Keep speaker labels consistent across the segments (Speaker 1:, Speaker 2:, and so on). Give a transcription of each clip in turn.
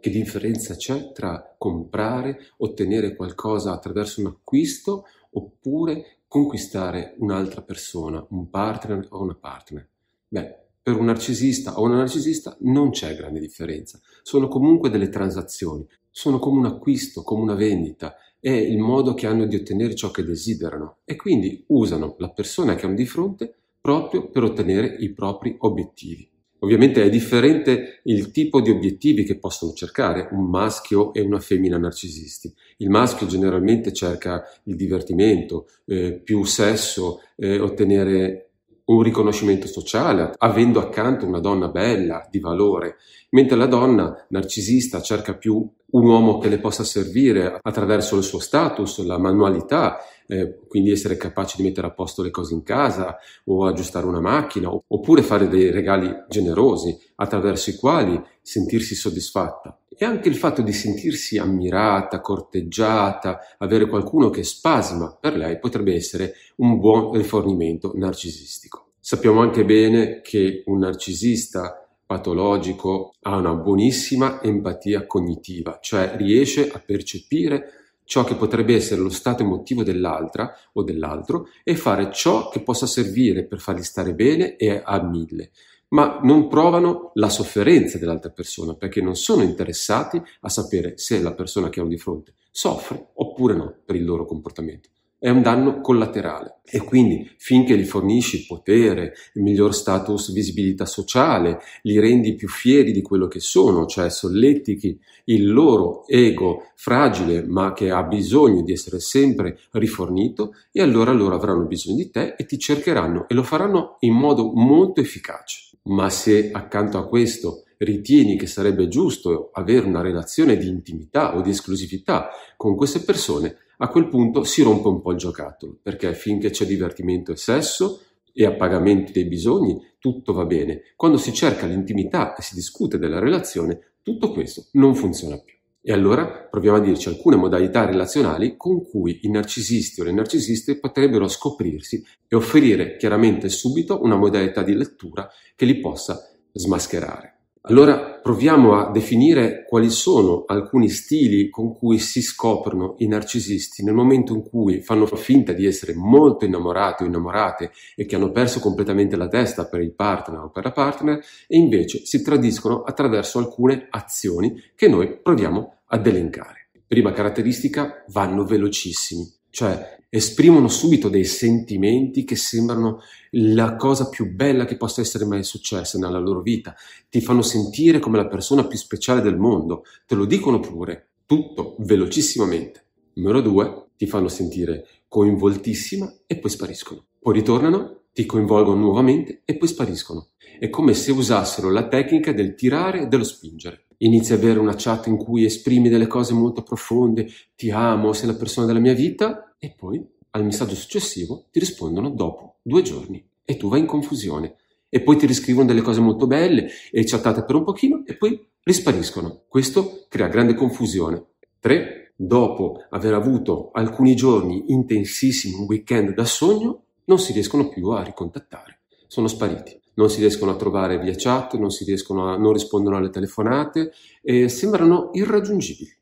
Speaker 1: Che differenza c'è tra comprare, ottenere qualcosa attraverso un acquisto oppure conquistare un'altra persona, un partner o una partner? Beh, per un narcisista o una narcisista non c'è grande differenza. Sono comunque delle transazioni, sono come un acquisto, come una vendita, è il modo che hanno di ottenere ciò che desiderano e quindi usano la persona che hanno di fronte proprio per ottenere i propri obiettivi. Ovviamente è differente il tipo di obiettivi che possono cercare un maschio e una femmina narcisisti. Il maschio generalmente cerca il divertimento, eh, più sesso, eh, ottenere un riconoscimento sociale, avendo accanto una donna bella, di valore, mentre la donna narcisista cerca più un uomo che le possa servire attraverso il suo status, la manualità, eh, quindi essere capace di mettere a posto le cose in casa o aggiustare una macchina, oppure fare dei regali generosi attraverso i quali sentirsi soddisfatta. E anche il fatto di sentirsi ammirata, corteggiata, avere qualcuno che spasima per lei potrebbe essere un buon rifornimento narcisistico. Sappiamo anche bene che un narcisista patologico ha una buonissima empatia cognitiva, cioè riesce a percepire ciò che potrebbe essere lo stato emotivo dell'altra o dell'altro e fare ciò che possa servire per fargli stare bene e a mille, ma non provano la sofferenza dell'altra persona perché non sono interessati a sapere se la persona che hanno di fronte soffre oppure no per il loro comportamento è un danno collaterale e quindi finché gli fornisci potere, miglior status, visibilità sociale, li rendi più fieri di quello che sono, cioè solletichi il loro ego fragile ma che ha bisogno di essere sempre rifornito e allora loro avranno bisogno di te e ti cercheranno e lo faranno in modo molto efficace. Ma se accanto a questo ritieni che sarebbe giusto avere una relazione di intimità o di esclusività con queste persone, a quel punto si rompe un po' il giocattolo, perché finché c'è divertimento e sesso e appagamento dei bisogni, tutto va bene. Quando si cerca l'intimità e si discute della relazione, tutto questo non funziona più. E allora proviamo a dirci alcune modalità relazionali con cui i narcisisti o le narcisiste potrebbero scoprirsi e offrire chiaramente subito una modalità di lettura che li possa smascherare. Allora proviamo a definire quali sono alcuni stili con cui si scoprono i narcisisti nel momento in cui fanno finta di essere molto innamorati o innamorate e che hanno perso completamente la testa per il partner o per la partner e invece si tradiscono attraverso alcune azioni che noi proviamo ad elencare. Prima caratteristica, vanno velocissimi, cioè esprimono subito dei sentimenti che sembrano la cosa più bella che possa essere mai successa nella loro vita, ti fanno sentire come la persona più speciale del mondo, te lo dicono pure, tutto velocissimamente. Numero due, ti fanno sentire coinvoltissima e poi spariscono. Poi ritornano, ti coinvolgono nuovamente e poi spariscono. È come se usassero la tecnica del tirare e dello spingere. Inizi a avere una chat in cui esprimi delle cose molto profonde, ti amo, sei la persona della mia vita, e poi al messaggio successivo ti rispondono dopo due giorni e tu vai in confusione e poi ti riscrivono delle cose molto belle e chattate per un pochino e poi rispariscono. Questo crea grande confusione. 3. Dopo aver avuto alcuni giorni intensissimi, un weekend da sogno, non si riescono più a ricontattare. Sono spariti. Non si riescono a trovare via chat, non, a, non rispondono alle telefonate e sembrano irraggiungibili.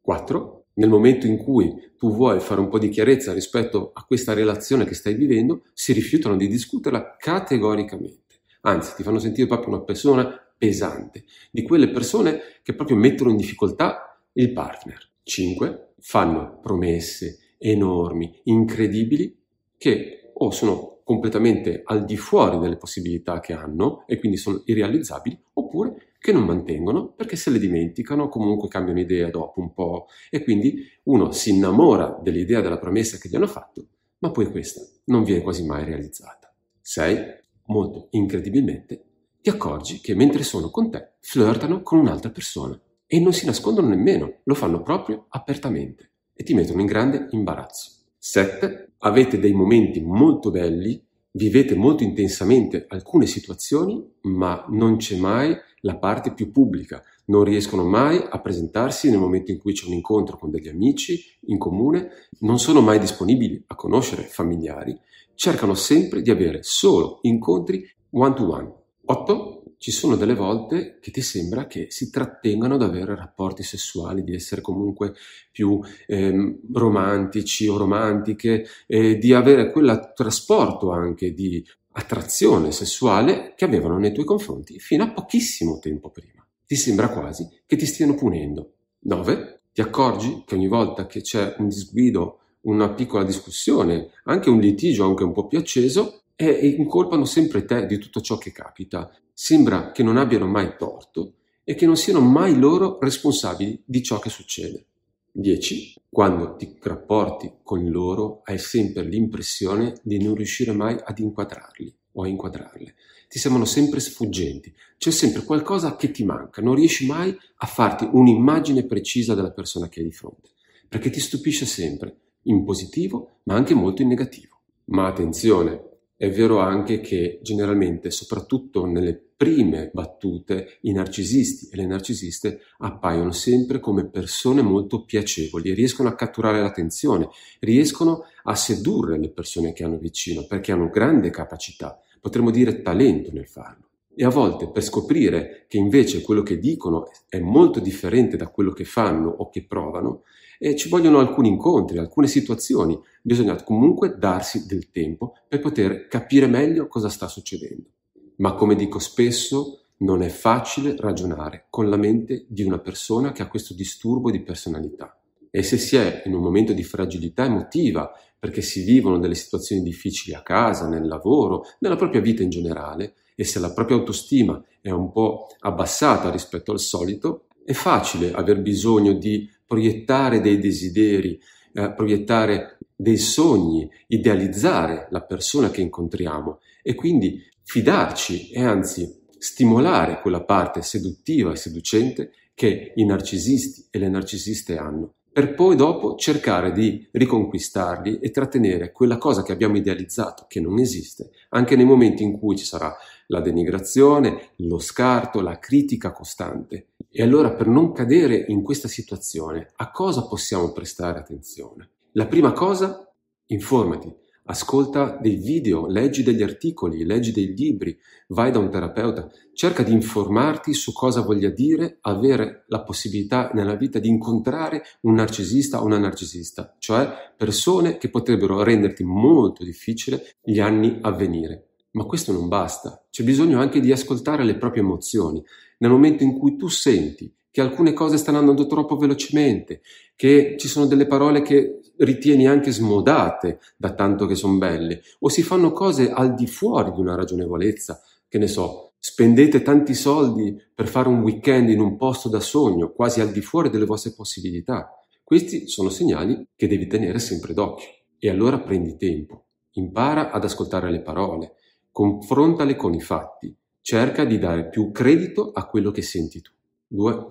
Speaker 1: 4 nel momento in cui tu vuoi fare un po' di chiarezza rispetto a questa relazione che stai vivendo, si rifiutano di discuterla categoricamente. Anzi, ti fanno sentire proprio una persona pesante, di quelle persone che proprio mettono in difficoltà il partner. 5. Fanno promesse enormi, incredibili, che o sono completamente al di fuori delle possibilità che hanno e quindi sono irrealizzabili, oppure che non mantengono perché se le dimenticano, comunque cambiano idea dopo un po' e quindi uno si innamora dell'idea della promessa che gli hanno fatto, ma poi questa non viene quasi mai realizzata. 6. Molto incredibilmente ti accorgi che mentre sono con te flirtano con un'altra persona e non si nascondono nemmeno, lo fanno proprio apertamente e ti mettono in grande imbarazzo. 7. Avete dei momenti molto belli, vivete molto intensamente alcune situazioni, ma non c'è mai la parte più pubblica. Non riescono mai a presentarsi nel momento in cui c'è un incontro con degli amici in comune, non sono mai disponibili a conoscere familiari, cercano sempre di avere solo incontri one to one. 8. Ci sono delle volte che ti sembra che si trattengano ad avere rapporti sessuali, di essere comunque più ehm, romantici o romantiche, eh, di avere quel trasporto anche di attrazione sessuale che avevano nei tuoi confronti fino a pochissimo tempo prima. Ti sembra quasi che ti stiano punendo. 9. Ti accorgi che ogni volta che c'è un disguido, una piccola discussione, anche un litigio anche un po' più acceso, e incolpano sempre te di tutto ciò che capita. Sembra che non abbiano mai torto e che non siano mai loro responsabili di ciò che succede. 10. Quando ti rapporti con loro hai sempre l'impressione di non riuscire mai ad inquadrarli o a inquadrarle. Ti sembrano sempre sfuggenti, c'è sempre qualcosa che ti manca, non riesci mai a farti un'immagine precisa della persona che hai di fronte, perché ti stupisce sempre, in positivo ma anche molto in negativo. Ma attenzione, è vero anche che generalmente, soprattutto nelle prime battute, i narcisisti e le narcisiste appaiono sempre come persone molto piacevoli, riescono a catturare l'attenzione, riescono a sedurre le persone che hanno vicino perché hanno grande capacità, potremmo dire talento nel farlo. E a volte per scoprire che invece quello che dicono è molto differente da quello che fanno o che provano, e ci vogliono alcuni incontri, alcune situazioni, bisogna comunque darsi del tempo per poter capire meglio cosa sta succedendo. Ma come dico spesso, non è facile ragionare con la mente di una persona che ha questo disturbo di personalità. E se si è in un momento di fragilità emotiva, perché si vivono delle situazioni difficili a casa, nel lavoro, nella propria vita in generale, e se la propria autostima è un po' abbassata rispetto al solito, è facile aver bisogno di proiettare dei desideri, eh, proiettare dei sogni, idealizzare la persona che incontriamo e quindi fidarci e anzi stimolare quella parte seduttiva e seducente che i narcisisti e le narcisiste hanno, per poi dopo cercare di riconquistarli e trattenere quella cosa che abbiamo idealizzato, che non esiste, anche nei momenti in cui ci sarà la denigrazione, lo scarto, la critica costante. E allora per non cadere in questa situazione, a cosa possiamo prestare attenzione? La prima cosa, informati, ascolta dei video, leggi degli articoli, leggi dei libri, vai da un terapeuta, cerca di informarti su cosa voglia dire avere la possibilità nella vita di incontrare un narcisista o una narcisista, cioè persone che potrebbero renderti molto difficile gli anni a venire. Ma questo non basta, c'è bisogno anche di ascoltare le proprie emozioni. Nel momento in cui tu senti che alcune cose stanno andando troppo velocemente, che ci sono delle parole che ritieni anche smodate da tanto che sono belle, o si fanno cose al di fuori di una ragionevolezza, che ne so, spendete tanti soldi per fare un weekend in un posto da sogno, quasi al di fuori delle vostre possibilità. Questi sono segnali che devi tenere sempre d'occhio. E allora prendi tempo, impara ad ascoltare le parole, confrontale con i fatti, cerca di dare più credito a quello che senti tu. 2.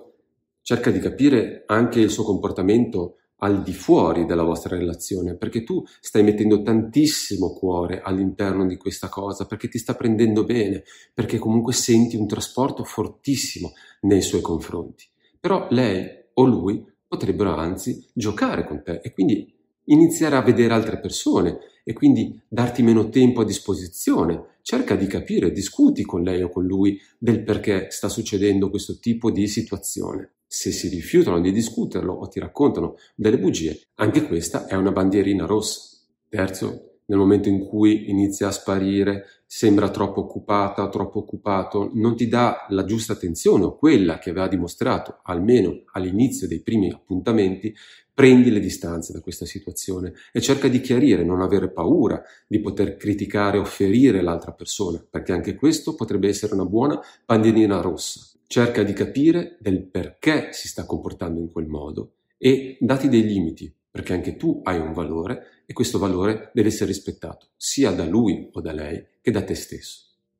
Speaker 1: Cerca di capire anche il suo comportamento al di fuori della vostra relazione, perché tu stai mettendo tantissimo cuore all'interno di questa cosa, perché ti sta prendendo bene, perché comunque senti un trasporto fortissimo nei suoi confronti. Però lei o lui potrebbero anzi giocare con te e quindi iniziare a vedere altre persone e quindi darti meno tempo a disposizione. Cerca di capire, discuti con lei o con lui del perché sta succedendo questo tipo di situazione. Se si rifiutano di discuterlo o ti raccontano delle bugie, anche questa è una bandierina rossa. Terzo, nel momento in cui inizia a sparire, sembra troppo occupata, troppo occupato, non ti dà la giusta attenzione o quella che aveva dimostrato, almeno all'inizio dei primi appuntamenti, prendi le distanze da questa situazione e cerca di chiarire, non avere paura di poter criticare o ferire l'altra persona, perché anche questo potrebbe essere una buona bandierina rossa. Cerca di capire del perché si sta comportando in quel modo e dati dei limiti, perché anche tu hai un valore e questo valore deve essere rispettato sia da lui o da lei che da te stesso.